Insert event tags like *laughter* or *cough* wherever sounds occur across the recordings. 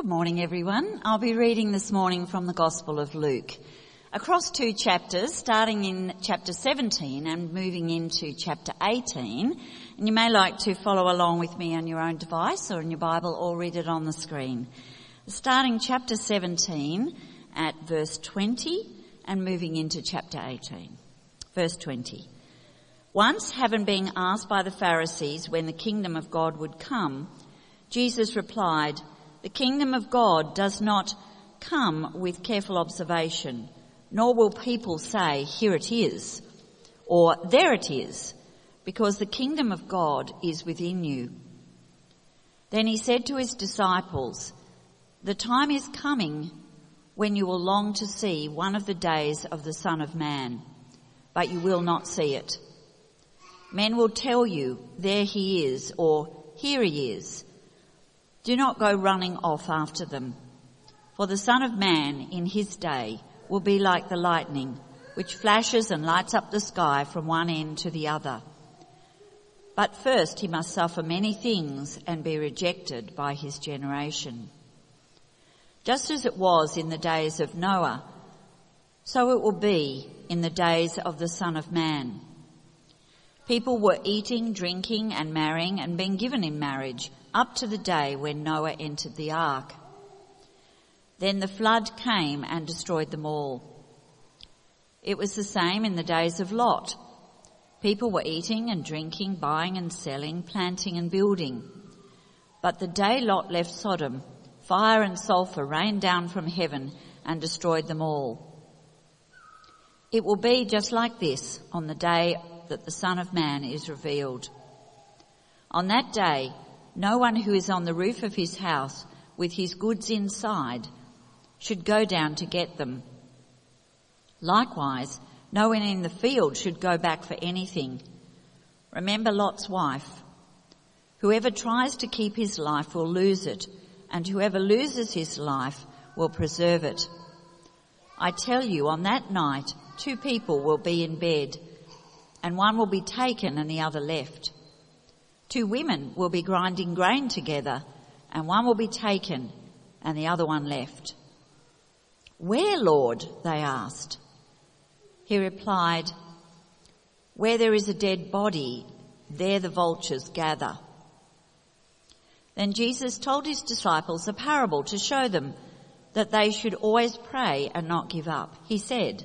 Good morning, everyone. I'll be reading this morning from the Gospel of Luke. Across two chapters, starting in chapter 17 and moving into chapter 18. And you may like to follow along with me on your own device or in your Bible or read it on the screen. Starting chapter 17 at verse 20 and moving into chapter 18. Verse 20. Once, having been asked by the Pharisees when the kingdom of God would come, Jesus replied, the kingdom of God does not come with careful observation, nor will people say, here it is, or there it is, because the kingdom of God is within you. Then he said to his disciples, the time is coming when you will long to see one of the days of the Son of Man, but you will not see it. Men will tell you, there he is, or here he is, do not go running off after them. For the Son of Man in his day will be like the lightning, which flashes and lights up the sky from one end to the other. But first he must suffer many things and be rejected by his generation. Just as it was in the days of Noah, so it will be in the days of the Son of Man. People were eating, drinking and marrying and being given in marriage up to the day when Noah entered the ark. Then the flood came and destroyed them all. It was the same in the days of Lot. People were eating and drinking, buying and selling, planting and building. But the day Lot left Sodom, fire and sulfur rained down from heaven and destroyed them all. It will be just like this on the day that the Son of Man is revealed. On that day, no one who is on the roof of his house with his goods inside should go down to get them. Likewise, no one in the field should go back for anything. Remember Lot's wife. Whoever tries to keep his life will lose it, and whoever loses his life will preserve it. I tell you, on that night, two people will be in bed, and one will be taken and the other left. Two women will be grinding grain together and one will be taken and the other one left. Where, Lord? they asked. He replied, where there is a dead body, there the vultures gather. Then Jesus told his disciples a parable to show them that they should always pray and not give up. He said,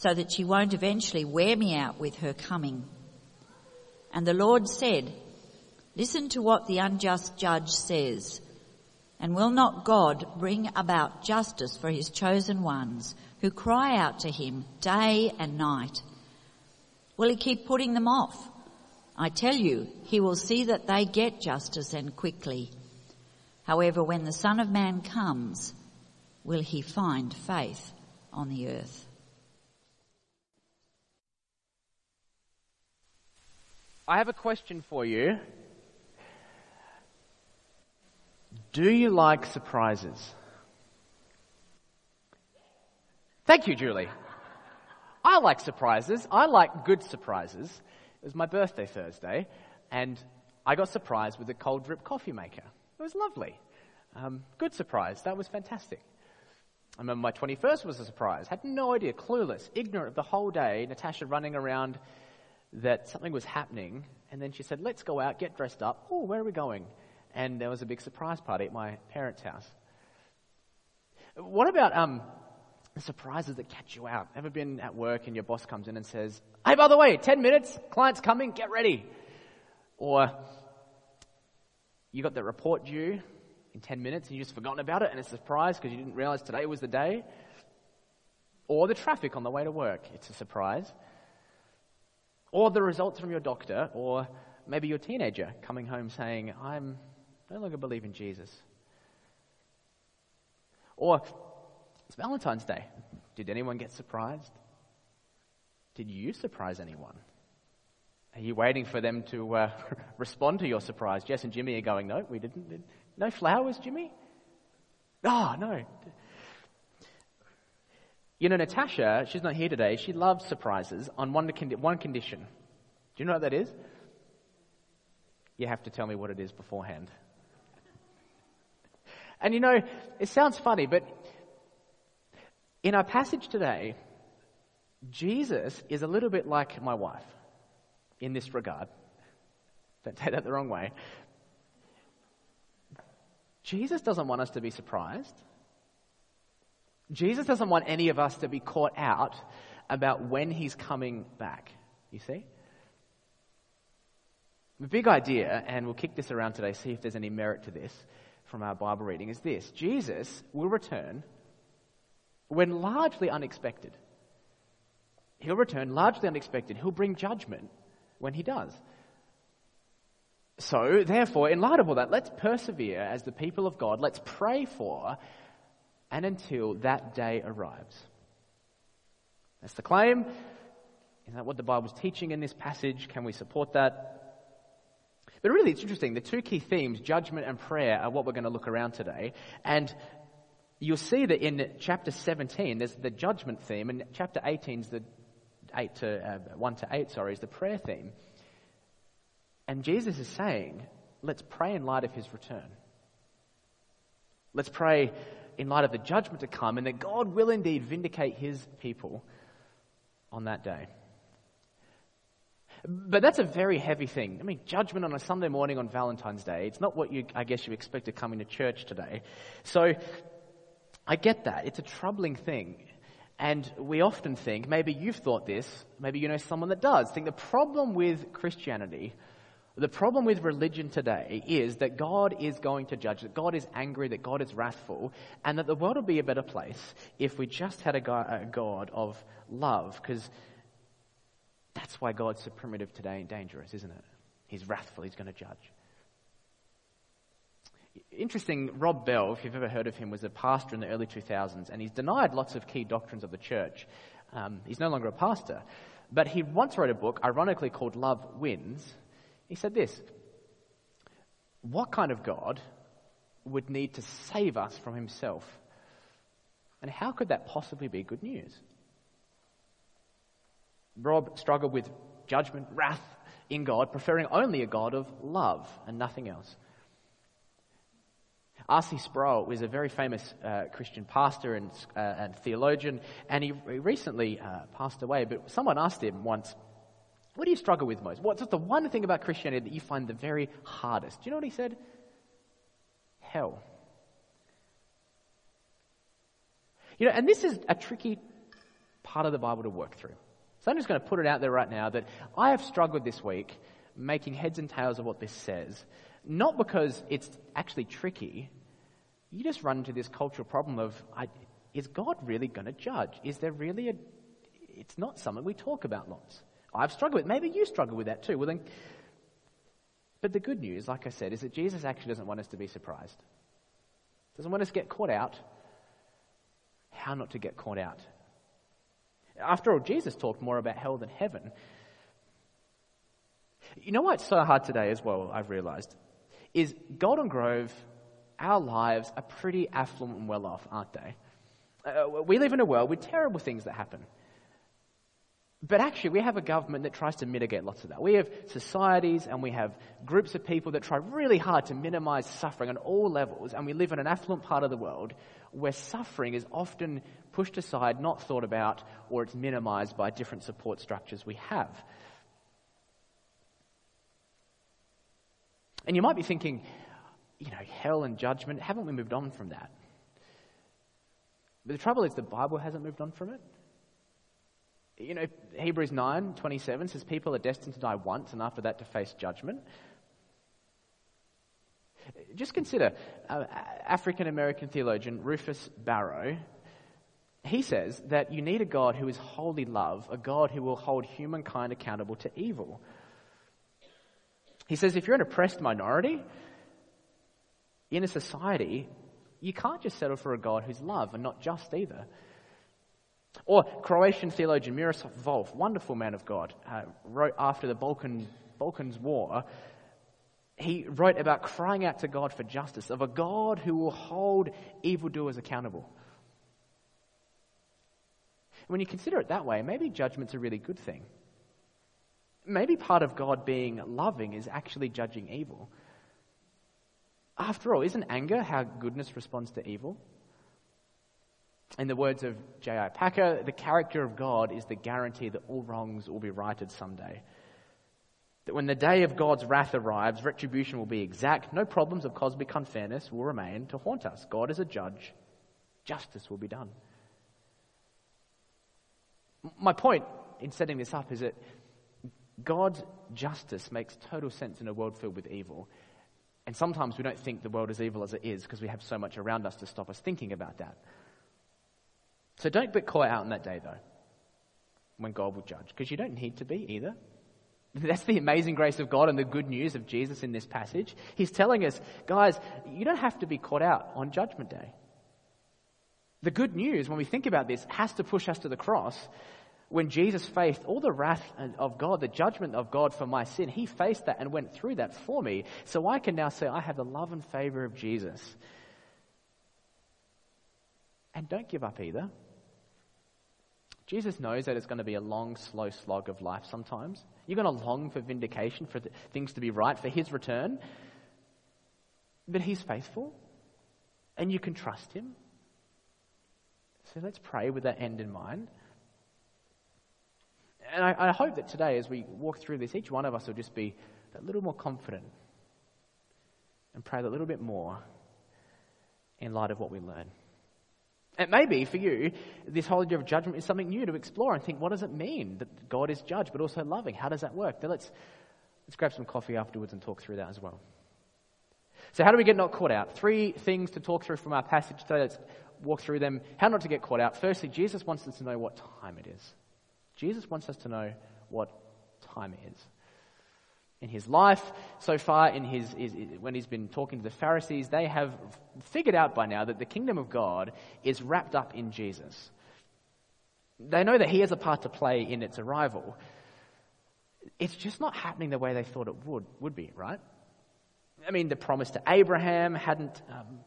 so that she won't eventually wear me out with her coming. And the Lord said, listen to what the unjust judge says. And will not God bring about justice for his chosen ones who cry out to him day and night? Will he keep putting them off? I tell you, he will see that they get justice and quickly. However, when the Son of Man comes, will he find faith on the earth? I have a question for you. Do you like surprises? Thank you, Julie. I like surprises. I like good surprises. It was my birthday Thursday, and I got surprised with a cold drip coffee maker. It was lovely. Um, good surprise. That was fantastic. I remember my 21st was a surprise. Had no idea, clueless, ignorant of the whole day. Natasha running around that something was happening, and then she said, let's go out, get dressed up. Oh, where are we going? And there was a big surprise party at my parents' house. What about um, surprises that catch you out? Ever been at work and your boss comes in and says, hey, by the way, 10 minutes, client's coming, get ready. Or you got the report due in 10 minutes and you just forgotten about it and it's a surprise because you didn't realize today was the day. Or the traffic on the way to work, it's a surprise or the results from your doctor, or maybe your teenager coming home saying, I'm no longer believe in Jesus. Or it's Valentine's Day. Did anyone get surprised? Did you surprise anyone? Are you waiting for them to uh, *laughs* respond to your surprise? Jess and Jimmy are going, no, we didn't. No flowers, Jimmy? Oh, no. You know, Natasha, she's not here today. She loves surprises on one, one condition. Do you know what that is? You have to tell me what it is beforehand. And you know, it sounds funny, but in our passage today, Jesus is a little bit like my wife in this regard. Don't take that the wrong way. Jesus doesn't want us to be surprised. Jesus doesn't want any of us to be caught out about when he's coming back. You see? The big idea, and we'll kick this around today, see if there's any merit to this from our Bible reading, is this Jesus will return when largely unexpected. He'll return largely unexpected. He'll bring judgment when he does. So, therefore, in light of all that, let's persevere as the people of God. Let's pray for and until that day arrives. That's the claim. Is that what the Bible's teaching in this passage? Can we support that? But really, it's interesting. The two key themes, judgment and prayer, are what we're going to look around today. And you'll see that in chapter 17, there's the judgment theme, and chapter 18 is the 8 to, uh, 1 to 8, sorry, is the prayer theme. And Jesus is saying, let's pray in light of his return. Let's pray in light of the judgment to come and that God will indeed vindicate his people on that day. But that's a very heavy thing. I mean, judgment on a Sunday morning on Valentine's Day, it's not what you, I guess you coming to church today. So, I get that. It's a troubling thing. And we often think, maybe you've thought this, maybe you know someone that does, think the problem with Christianity, the problem with religion today is that God is going to judge, that God is angry, that God is wrathful, and that the world would be a better place if we just had a God of love, because that's why God's so primitive today and dangerous, isn't it? He's wrathful, he's going to judge. Interesting, Rob Bell, if you've ever heard of him, was a pastor in the early 2000s, and he's denied lots of key doctrines of the church. Um, he's no longer a pastor. But he once wrote a book, ironically called Love Wins. He said this What kind of God would need to save us from himself? And how could that possibly be good news? Rob struggled with judgment, wrath in God, preferring only a God of love and nothing else. R.C. Sproul was a very famous uh, Christian pastor and, uh, and, theologian, and he, recently uh, passed away. But someone asked him once, What do you struggle with most? What's the one thing about Christianity that you find the very hardest? Do you know what he said? Hell. You know, and this is a tricky part of the Bible to work through. So I'm just going to put it out there right now that I have struggled this week making heads and tails of what this says. Not because it's actually tricky, you just run into this cultural problem of I, is God really going to judge? Is there really a. It's not something we talk about lots. I've struggled with Maybe you struggle with that too. Well, then. But the good news, like I said, is that Jesus actually doesn't want us to be surprised. Doesn't want us to get caught out. How not to get caught out? After all, Jesus talked more about hell than heaven. You know what's so hard today as well, I've realized? Is Golden Grove our lives are pretty affluent and well off, aren't they? Uh, we live in a world with terrible things that happen. But actually, we have a government that tries to mitigate lots of that. We have societies and we have groups of people that try really hard to minimize suffering on all levels. And we live in an affluent part of the world where suffering is often pushed aside, not thought about, or it's minimized by different support structures we have. And you might be thinking, you know, hell and judgment. Haven't we moved on from that? But the trouble is the Bible hasn't moved on from it. You know, Hebrews 9 27 says people are destined to die once and after that to face judgment. Just consider uh, African American theologian Rufus Burrow. He says that you need a God who is wholly love, a God who will hold humankind accountable to evil. He says if you're an oppressed minority, in a society, you can't just settle for a God who's love and not just either. Or Croatian theologian Miroslav Volf, wonderful man of God, uh, wrote after the Balkan, Balkans War, he wrote about crying out to God for justice, of a God who will hold evildoers accountable. When you consider it that way, maybe judgment's a really good thing. Maybe part of God being loving is actually judging evil. After all, isn't anger how goodness responds to evil? In the words of J.I. Packer, the character of God is the guarantee that all wrongs will be righted someday. That when the day of God's wrath arrives, retribution will be exact. No problems of cosmic unfairness will remain to haunt us. God is a judge. Justice will be done. My point in setting this up is that God's justice makes total sense in a world filled with evil. And sometimes we don't think the world is evil as it is because we have so much around us to stop us thinking about that. So don't get caught out on that day, though, when God will judge, because you don't need to be either. *laughs* That's the amazing grace of God and the good news of Jesus in this passage. He's telling us, guys, you don't have to be caught out on Judgment Day. The good news, when we think about this, has to push us to the cross when Jesus faced all the wrath of God, the judgment of God for my sin, he faced that and went through that for me. So I can now say, I have the love and favor of Jesus. And don't give up either. Jesus knows that it's going to be a long, slow slog of life sometimes. You're going to long for vindication, for things to be right, for his return. But he's faithful, and you can trust him. So let's pray with that end in mind and I, I hope that today, as we walk through this, each one of us will just be a little more confident and pray a little bit more in light of what we learn. It may be for you, this whole idea of judgment is something new to explore and think, what does it mean that God is judge but also loving? How does that work? Then let's, let's grab some coffee afterwards and talk through that as well. So, how do we get not caught out? Three things to talk through from our passage today. Let's walk through them. How not to get caught out. Firstly, Jesus wants us to know what time it is. Jesus wants us to know what time is. In his life so far, in his, his, when he's been talking to the Pharisees, they have figured out by now that the kingdom of God is wrapped up in Jesus. They know that he has a part to play in its arrival. It's just not happening the way they thought it would, would be, right? I mean, the promise to Abraham hadn't um,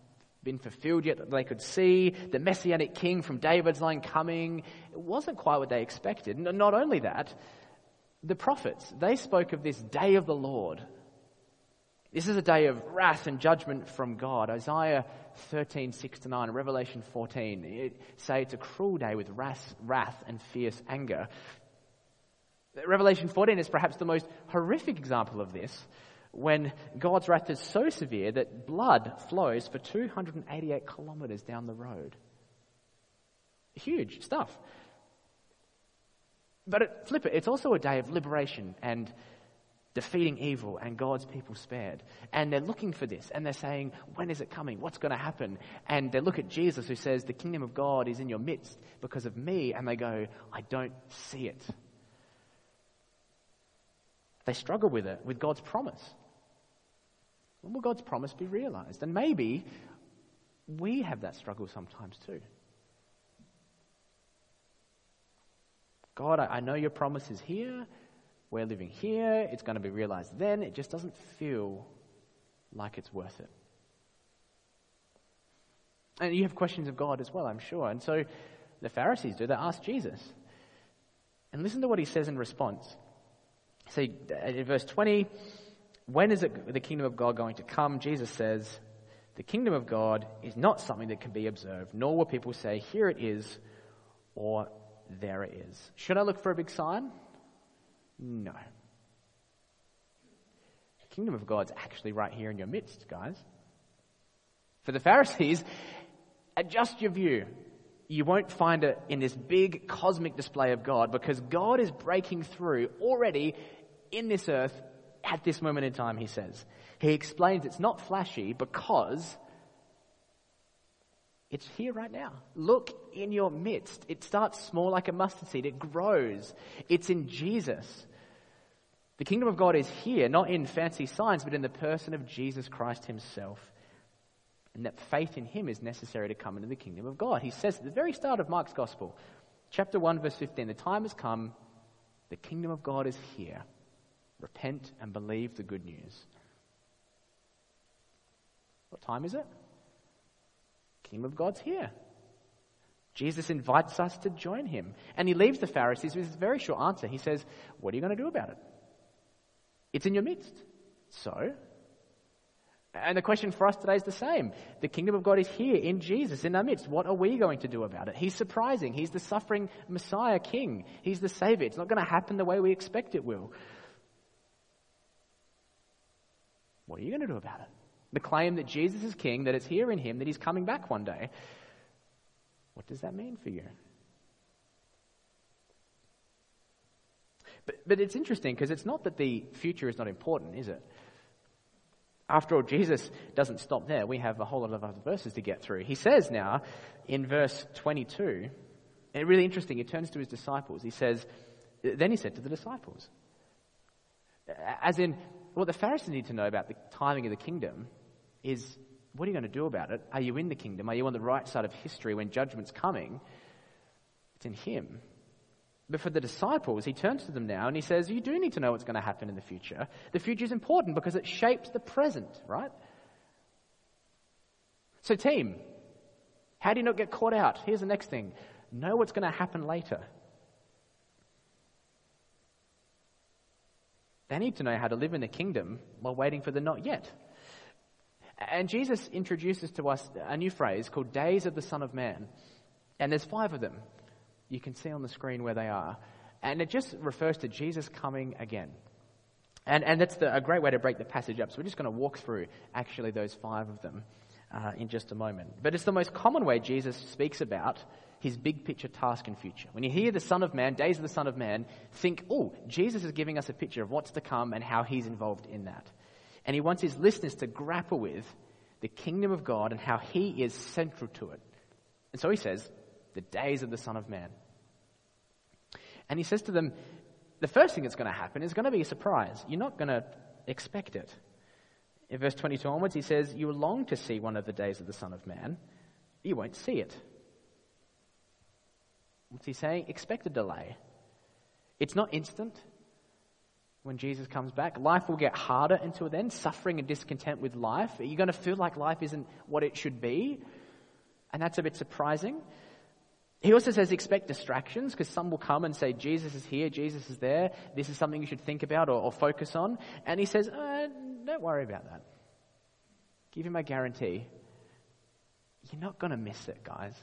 been fulfilled yet that they could see, the messianic king from David's line coming. It wasn't quite what they expected. Not only that, the prophets, they spoke of this day of the Lord. This is a day of wrath and judgment from God. Isaiah 13, 6 to 9, Revelation 14, it say it's a cruel day with wrath, wrath and fierce anger. Revelation 14 is perhaps the most horrific example of this when God's wrath is so severe that blood flows for 288 kilometers down the road. Huge stuff. But it, flip it, it's also a day of liberation and defeating evil and God's people spared. And they're looking for this and they're saying, when is it coming? What's going to happen? And they look at Jesus who says, the kingdom of God is in your midst because of me. And they go, I don't see it. They struggle with it, with God's promise. When will God's promise be realized? And maybe we have that struggle sometimes too. God, I, I know your promise is here. We're living here. It's going to be realized then. It just doesn't feel like it's worth it. And you have questions of God as well, I'm sure. And so the Pharisees do. They ask Jesus. And listen to what he says in response. See, uh, in verse 20, when is it, the kingdom of God going to come? Jesus says, the kingdom of God is not something that can be observed, nor will people say, here it is, or there it is. Should I look for a big sign? No. The kingdom of God's actually right here in your midst, guys. For the Pharisees, adjust your view. You won't find it in this big cosmic display of God because God is breaking through already in this earth at this moment in time, he says. He explains it's not flashy because it's here right now. Look in your midst. It starts small like a mustard seed. It grows. It's in Jesus. The kingdom of God is here, not in fancy signs, but in the person of Jesus Christ himself. and that faith in him is necessary to come into the kingdom of God. He says at the very start of Mark's Gospel, chapter 1, verse 15, the time has come, the kingdom of God is here. Repent and believe the good news. What time is it? Kingdom of God's here. Jesus invites us to join him. And he leaves the Pharisees with this very short answer. He says, What are you going to do about it? It's in your midst. So, and the question for us today is the same. The kingdom of God is here in Jesus, in our midst. What are we going to do about it? He's surprising. He's the suffering Messiah King. He's the Savior. It's not going to happen the way we expect it will. What are you going to do about it? The claim that Jesus is King, that it's here in Him, that He's coming back one day. What does that mean for you? But, but it's interesting because it's not that the future is not important, is it? After all, Jesus doesn't stop there. We have a whole lot of other verses to get through. He says now in verse 22, and really interesting, he turns to his disciples. He says, Then he said to the disciples, as in, what the Pharisees need to know about the timing of the kingdom is what are you going to do about it? Are you in the kingdom? Are you on the right side of history when judgment's coming? It's in Him. But for the disciples, he turns to them now and he says, You do need to know what's going to happen in the future. The future is important because it shapes the present, right? So, team, how do you not get caught out? Here's the next thing know what's going to happen later. They need to know how to live in the kingdom while waiting for the not yet. And Jesus introduces to us a new phrase called days of the Son of Man. And there's five of them. You can see on the screen where they are. And it just refers to Jesus coming again. And, and that's the, a great way to break the passage up. So we're just going to walk through actually those five of them uh, in just a moment. But it's the most common way Jesus speaks about his big picture task and future. When you hear the Son of Man, days of the Son of Man, think, oh, Jesus is giving us a picture of what's to come and how he's involved in that. And he wants his listeners to grapple with the kingdom of God and how he is central to it. And so he says, the days of the Son of Man. And he says to them, the first thing that's going to happen is going to be a surprise. You're not going to expect it. In verse 22 onwards, he says, You long to see one of the days of the Son of Man, you won't see it. What's he saying? Expect a delay. It's not instant when Jesus comes back. Life will get harder until then, suffering and discontent with life. You're you going to feel like life isn't what it should be? And that's a bit surprising. He also says expect distractions because some will come and say, Jesus is here, Jesus is there, this is something you should think about or, or focus on. And he says, uh, don't worry about that. Give him a guarantee. You're not going to miss it, guys.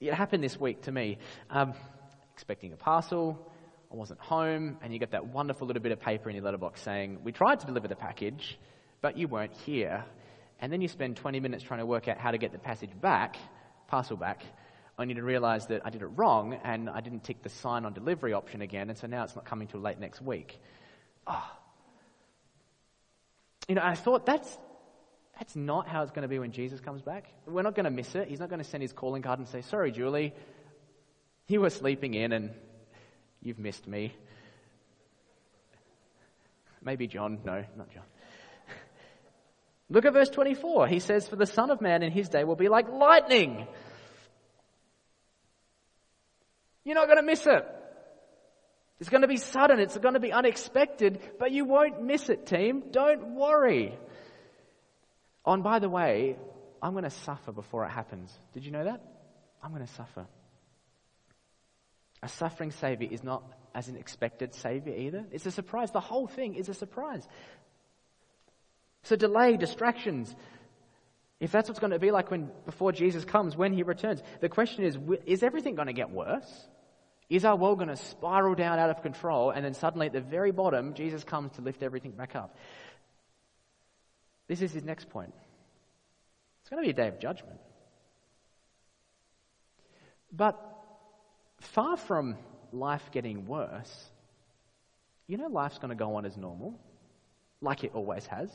It happened this week to me. Um, expecting a parcel, I wasn't home, and you get that wonderful little bit of paper in your letterbox saying, We tried to deliver the package, but you weren't here. And then you spend 20 minutes trying to work out how to get the passage back parcel back, only to realize that I did it wrong and I didn't tick the sign on delivery option again, and so now it's not coming till late next week. Oh. You know, I thought that's, that's not how it's going to be when Jesus comes back. We're not going to miss it. He's not going to send his calling card and say, Sorry, Julie, you were sleeping in and you've missed me. Maybe John. No, not John. Look at verse 24. He says, For the Son of Man in his day will be like lightning. You're not going to miss it. It's going to be sudden. It's going to be unexpected, but you won't miss it, team. Don't worry. Oh, and by the way, I'm going to suffer before it happens. Did you know that? I'm going to suffer. A suffering Savior is not as an expected Savior either. It's a surprise. The whole thing is a surprise. So delay, distractions. If that's what's going to be like when before Jesus comes, when he returns, the question is, is everything going to get worse? Is our world going to spiral down out of control and then suddenly at the very bottom, Jesus comes to lift everything back up? This is his next point. It's going to be a day of judgment. But far from life getting worse, you know life's going to go on as normal, like it always has.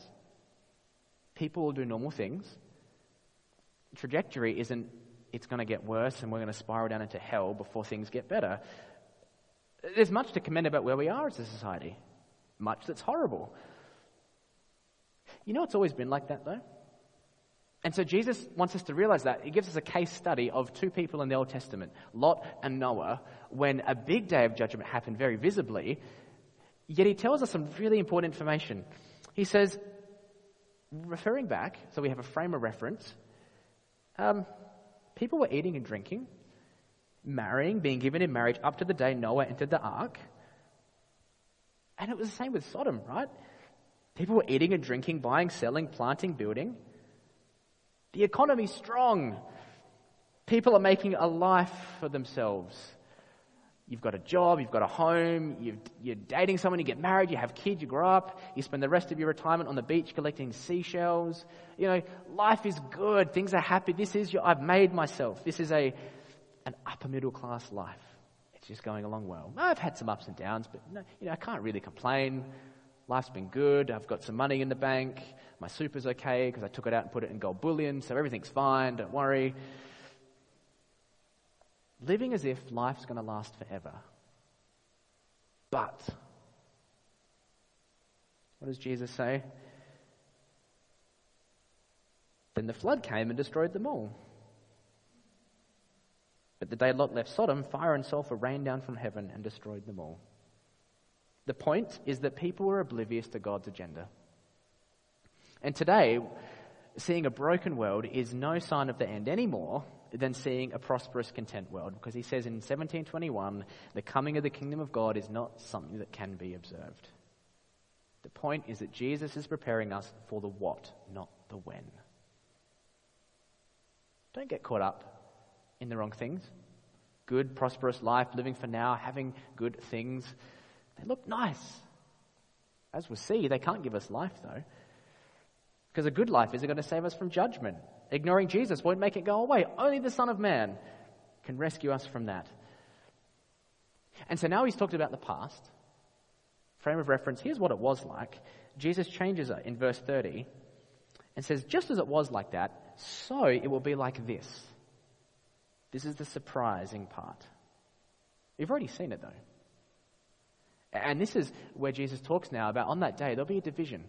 People will do normal things. trajectory isn't it's going to get worse and we're going to spiral down into hell before things get better. There's much to commend about where we are as a society, much that's horrible. You know, it's always been like that though. And so Jesus wants us to realize that. He gives us a case study of two people in the Old Testament, Lot and Noah, when a big day of judgment happened very visibly. Yet he tells us some really important information. He says, referring back, so we have a frame of reference, um, people were eating and drinking, marrying, being given in marriage up to the day Noah entered the ark. And it was the same with Sodom, right? People were eating and drinking, buying, selling, planting, building. The economy's strong. People are making a life for themselves. You've got a job, you've got a home, you are dating someone, you get married, you have kids, you grow up, you spend the rest of your retirement on the beach collecting seashells. You know, life is good, things are happy. This is your, I've made myself. This is a, an upper middle class life. It's just going along well. I've had some ups and downs, but no, you know, I can't really complain. Life's been good. I've got some money in the bank. My soup is okay because I took it out and put it in gold bullion, so everything's fine. Don't worry. Living as if life's going to last forever. But, what does Jesus say? Then the flood came and destroyed them all. But the day Lot left Sodom, fire and sulfur rained down from heaven and destroyed them all. The point is that people were oblivious to God's agenda. And today, seeing a broken world is no sign of the end anymore than seeing a prosperous, content world. Because he says in 1721, the coming of the kingdom of God is not something that can be observed. The point is that Jesus is preparing us for the what, not the when. Don't get caught up in the wrong things. Good, prosperous life, living for now, having good things. They look nice. As we'll see, they can't give us life though. Because a good life isn't going to save us from judgment. Ignoring Jesus won't make it go away. Only the Son of Man can rescue us from that. And so now he's talked about the past. Frame of reference, here's what it was like. Jesus changes it in verse 30 and says, just as it was like that, so it will be like this. This is the surprising part. You've already seen it though. And this is where Jesus talks now about on that day, there'll be a division.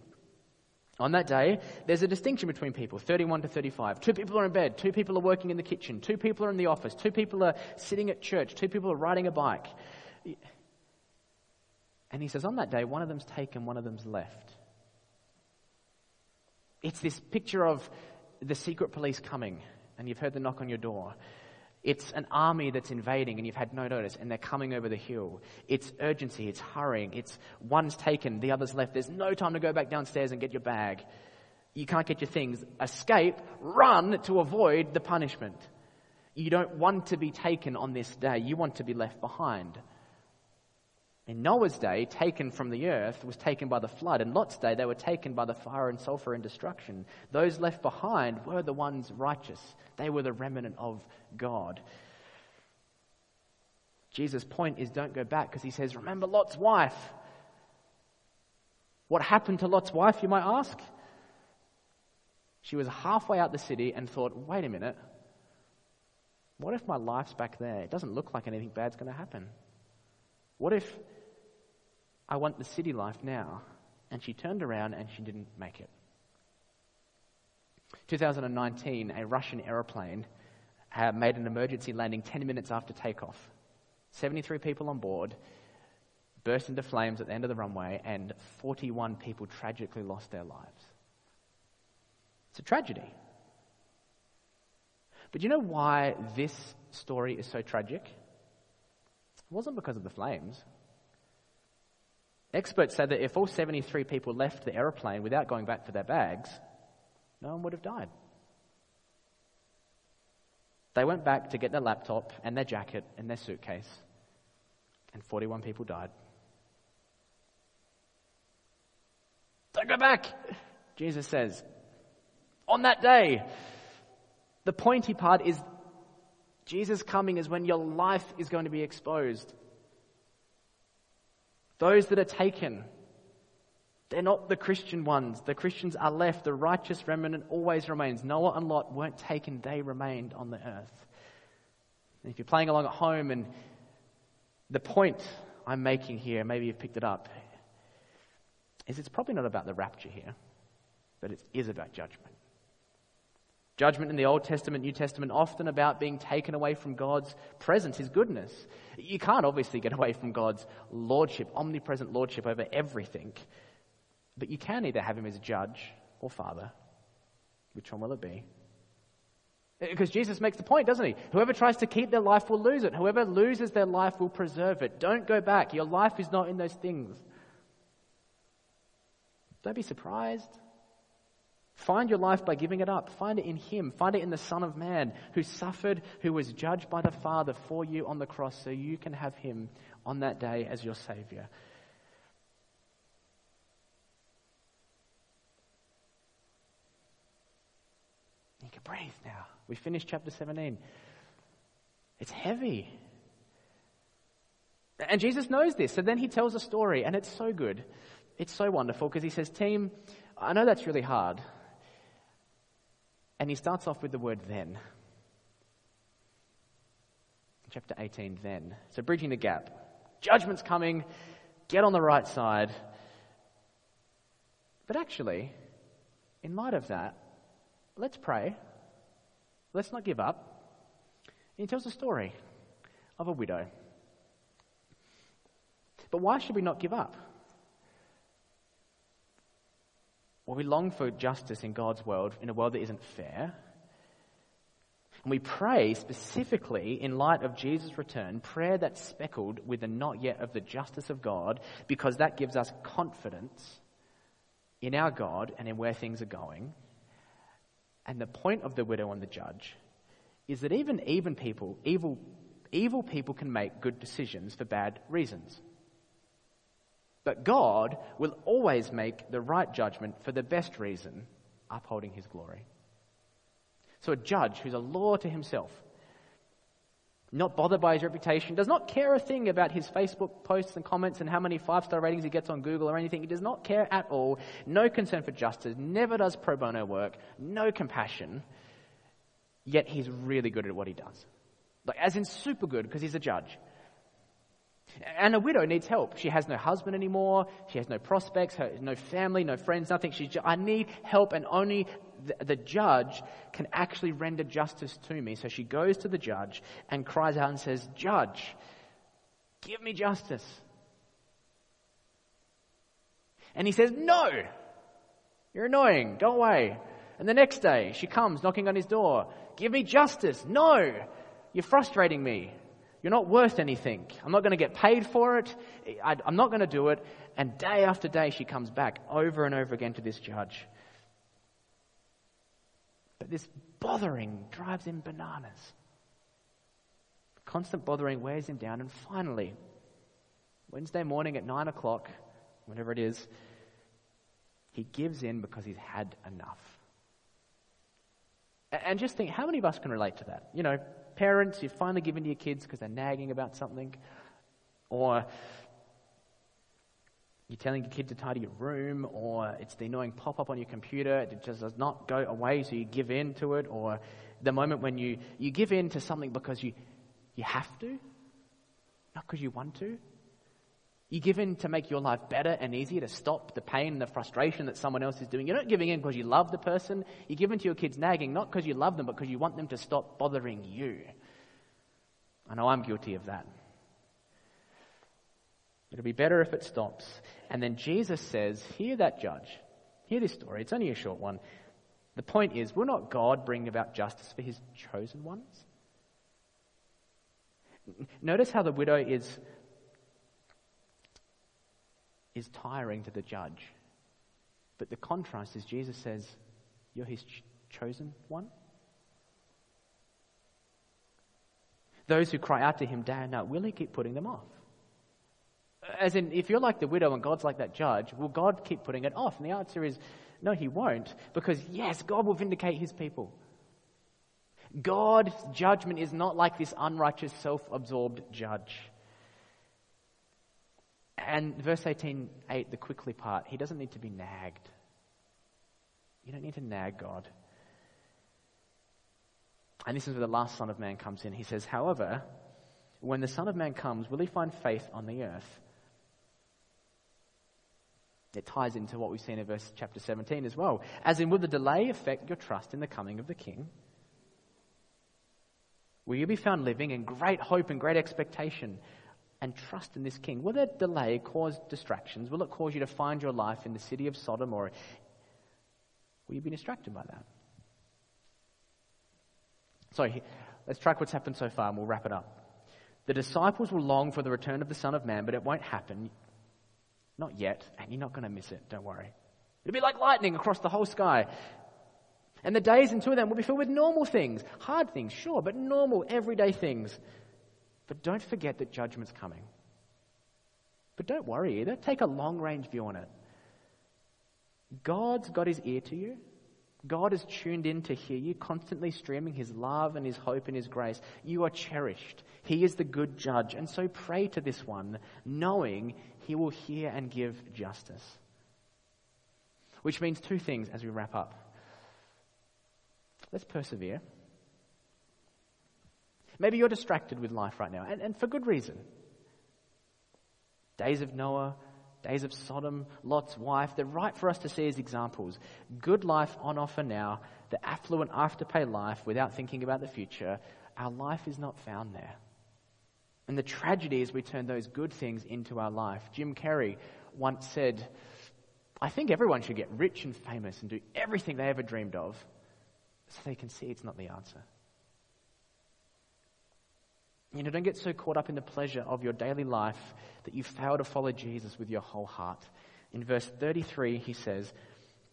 On that day, there's a distinction between people 31 to 35. Two people are in bed, two people are working in the kitchen, two people are in the office, two people are sitting at church, two people are riding a bike. And he says, on that day, one of them's taken, one of them's left. It's this picture of the secret police coming, and you've heard the knock on your door. It's an army that's invading and you've had no notice and they're coming over the hill. It's urgency, it's hurrying, it's one's taken, the other's left. There's no time to go back downstairs and get your bag. You can't get your things. Escape, run to avoid the punishment. You don't want to be taken on this day. You want to be left behind. In Noah's day, taken from the earth was taken by the flood. In Lot's day, they were taken by the fire and sulfur and destruction. Those left behind were the ones righteous. They were the remnant of God. Jesus' point is don't go back because he says, remember Lot's wife. What happened to Lot's wife, you might ask? She was halfway out the city and thought, wait a minute. What if my life's back there? It doesn't look like anything bad's going to happen. What if I want the city life now? And she turned around and she didn't make it. 2019, a Russian aeroplane uh, made an emergency landing 10 minutes after takeoff. 73 people on board burst into flames at the end of the runway, and 41 people tragically lost their lives. It's a tragedy. But you know why this story is so tragic? It wasn't because of the flames. Experts say that if all 73 people left the aeroplane without going back for their bags, no one would have died. They went back to get their laptop and their jacket and their suitcase, and 41 people died. Don't go back, Jesus says. On that day, the pointy part is Jesus coming is when your life is going to be exposed. Those that are taken, they're not the Christian ones. The Christians are left. The righteous remnant always remains. Noah and Lot weren't taken, they remained on the earth. And if you're playing along at home and the point I'm making here, maybe you've picked it up, is it's probably not about the rapture here, but it is about judgment. Judgment in the Old Testament, New Testament, often about being taken away from God's presence, His goodness. You can't obviously get away from God's lordship, omnipresent lordship over everything. But you can either have Him as judge or father. Which one will it be? Uh, because Jesus makes the point, doesn't he? Whoever tries to keep their life will lose it. Whoever loses their life will preserve it. Don't go back. Your life is not in those things. Don't be surprised. Find your life by giving it up. Find it in Him. Find it in the Son of Man who suffered, who was judged by the Father for you on the cross so you can have Him on that day as your Savior. You can breathe now. We finished chapter 17. It's heavy. And Jesus knows this. So then he tells a story, and it's so good. It's so wonderful because he says, Team, I know that's really hard. And he starts off with the word then. Chapter 18, then. So bridging the gap. Judgment's coming. Get on the right side. But actually, in light of that, let's pray. Let's not give up. And he tells a story of a widow. But why should we not give up? Well, we long for justice in God's world, in a world that isn't fair. And we pray specifically in light of Jesus' return, prayer that's speckled with the not yet of the justice of God, because that gives us confidence in our God and in where things are going. And the point of the widow and the judge is that even even people, evil, evil people can make good decisions for bad reasons. But God will always make the right judgment for the best reason, upholding his glory. So a judge who's a law to himself, not bothered by his reputation, does not care a thing about his Facebook posts and comments and how many five star ratings he gets on Google or anything. He does not care at all. No concern for justice, never does pro bono work, no compassion. Yet he's really good at what he does. Like, as in super good because he's a judge. And a widow needs help. She has no husband anymore. She has no prospects, no family, no friends, nothing. She's just, I need help, and only the, the judge can actually render justice to me. So she goes to the judge and cries out and says, Judge, give me justice. And he says, No, you're annoying. Go away. And the next day, she comes knocking on his door. Give me justice. No, you're frustrating me. You're not worth anything. I'm not going to get paid for it. I, am not going to do it. And day after day, she comes back over and over again to this judge. But this bothering drives him bananas. Constant bothering wears him down. And finally, Wednesday morning at 9 o'clock, whatever it is, he gives in because he's had enough. And just think, how many of us can relate to that? You know, parents, you've finally given to your kids because they're nagging about something, or you're telling your kid to tidy your room, or it's the annoying pop up on your computer, it just does not go away, so you give in to it, or the moment when you, you give in to something because you, you have to, not because you want to. You give in to make your life better and easier, to stop the pain and the frustration that someone else is doing. You're not giving in because you love the person. You give in to your kids nagging, not because you love them, but because you want them to stop bothering you. I know I'm guilty of that. It'll be better if it stops. And then Jesus says, Hear that judge. Hear this story. It's only a short one. The point is, will not God bring about justice for his chosen ones? Notice how the widow is is tiring to the judge. But the contrast is Jesus says, You're his ch- chosen one. Those who cry out to him day and night, will he keep putting them off? As in, if you're like the widow and God's like that judge, will God keep putting it off? And the answer is, no, he won't. Because, yes, God will vindicate his people. God's judgment is not like this unrighteous, self absorbed judge. And verse 18, 8, the quickly part, he doesn't need to be nagged. You don't need to nag God. And this is where the last Son of Man comes in. He says, However, when the Son of Man comes, will he find faith on the earth? It ties into what we've seen in verse chapter 17 as well. As in, will the delay affect your trust in the coming of the King? Will you be found living in great hope and great expectation and trust in this King? Will that delay cause distractions? Will it cause you to find your life in the city of Sodom or will you be distracted by that? So let's track what's happened so far and we'll wrap it up. The disciples will long for the return of the Son of Man, but it won't happen. Not yet, and you're not going to miss it, don't worry. It'll be like lightning across the whole sky. And the days until then will be filled with normal things. Hard things, sure, but normal, everyday things. But don't forget that judgment's coming. But don't worry either. Take a long range view on it. God's got his ear to you. God is tuned in to hear you, constantly streaming his love and his hope and his grace. You are cherished. He is the good judge. And so pray to this one, knowing he will hear and give justice. Which means two things as we wrap up. Let's persevere. Maybe you're distracted with life right now, and, and for good reason. Days of Noah, days of Sodom, Lot's wife, they're right for us to see as examples. Good life on offer now, the affluent afterpay life without thinking about the future, our life is not found there. And the tragedy is we turn those good things into our life. Jim Carrey once said, I think everyone should get rich and famous and do everything they ever dreamed of so they can see it's not the answer. You know, don't get so caught up in the pleasure of your daily life that you fail to follow Jesus with your whole heart. In verse 33, he says,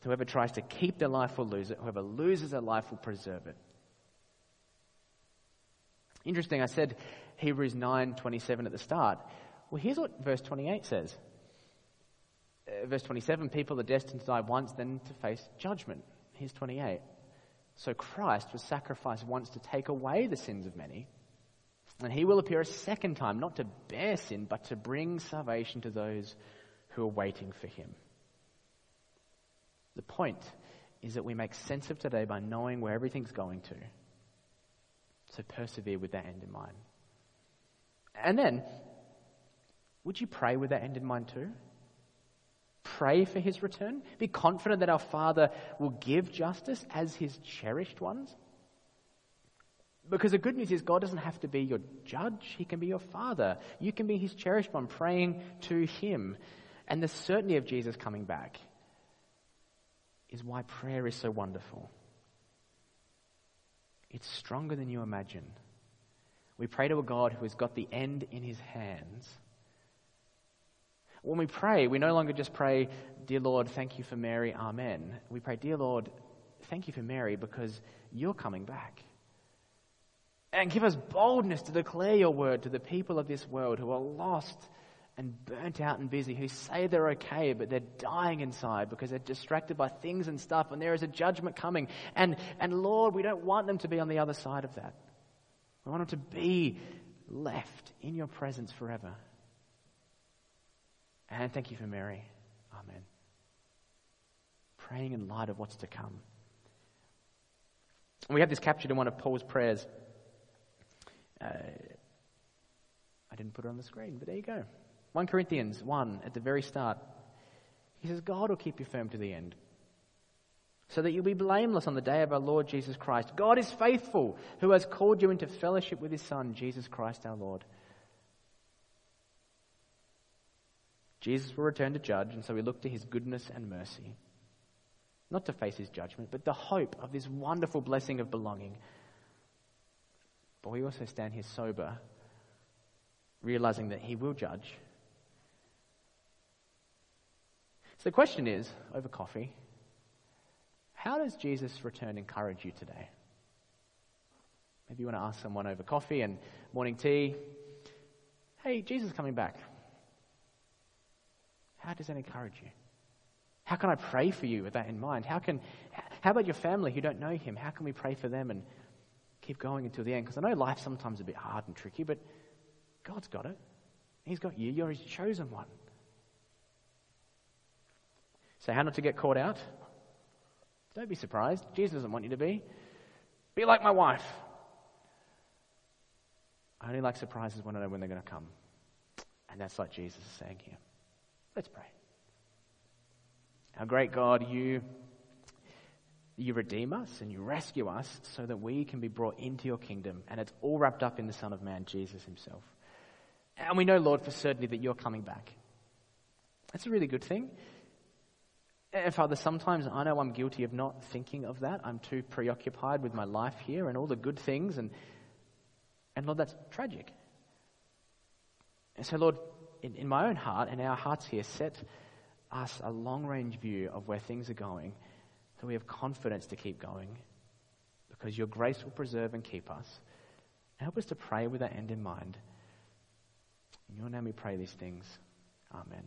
Whoever tries to keep their life will lose it. Whoever loses their life will preserve it. Interesting, I said Hebrews 9:27 at the start. Well, here's what verse 28 says. Uh, verse 27, people are destined to die once, then to face judgment. Here's 28. So Christ was sacrificed once to take away the sins of many. And he will appear a second time, not to bear sin, but to bring salvation to those who are waiting for him. The point is that we make sense of today by knowing where everything's going to. So persevere with that end in mind. And then, would you pray with that end in mind too? Pray for his return. Be confident that our Father will give justice as his cherished ones. Because the good news is, God doesn't have to be your judge, He can be your Father. You can be His cherished one, praying to Him. And the certainty of Jesus coming back is why prayer is so wonderful. It's stronger than you imagine. We pray to a God who has got the end in His hands when we pray, we no longer just pray, Dear Lord, thank you for Mary, Amen. We pray, Dear Lord, thank you for Mary because you're coming back. And give us boldness to declare your word to the people of this world who are lost and burnt out and busy, who say they're okay, but they're dying inside because they're distracted by things and stuff, and there is a judgment coming. And, and Lord, we don't want them to be on the other side of that. We want them to be left in your presence forever. And thank you for Mary. Amen. Praying in light of what's to come. We have this captured in one of Paul's prayers. Uh, I didn't put it on the screen, but there you go. 1 Corinthians 1 at the very start. He says, God will keep you firm to the end, so that you'll be blameless on the day of our Lord Jesus Christ. God is faithful, who has called you into fellowship with his Son, Jesus Christ our Lord. Jesus will return to judge, and so we look to his goodness and mercy. Not to face his judgment, but the hope of this wonderful blessing of belonging. But we also stand here sober, realizing that he will judge. So the question is over coffee, how does Jesus' return encourage you today? Maybe you want to ask someone over coffee and morning tea, hey, Jesus is coming back. How does that encourage you? How can I pray for you with that in mind? How, can, how about your family who don't know Him? How can we pray for them and keep going until the end? Because I know life's sometimes a bit hard and tricky, but God's got it. He's got you. You're His chosen one. So, how not to get caught out? Don't be surprised. Jesus doesn't want you to be. Be like my wife. I only like surprises when I know when they're going to come. And that's like Jesus is saying here. Let's pray. Our great God, you, you redeem us and you rescue us so that we can be brought into your kingdom. And it's all wrapped up in the Son of Man, Jesus himself. And we know, Lord, for certainty that you're coming back. That's a really good thing. And Father, sometimes I know I'm guilty of not thinking of that. I'm too preoccupied with my life here and all the good things. And, and Lord, that's tragic. And so, Lord, in, in my own heart and our hearts here, set us a long range view of where things are going so we have confidence to keep going because your grace will preserve and keep us. Help us to pray with that end in mind. In your name we pray these things. Amen.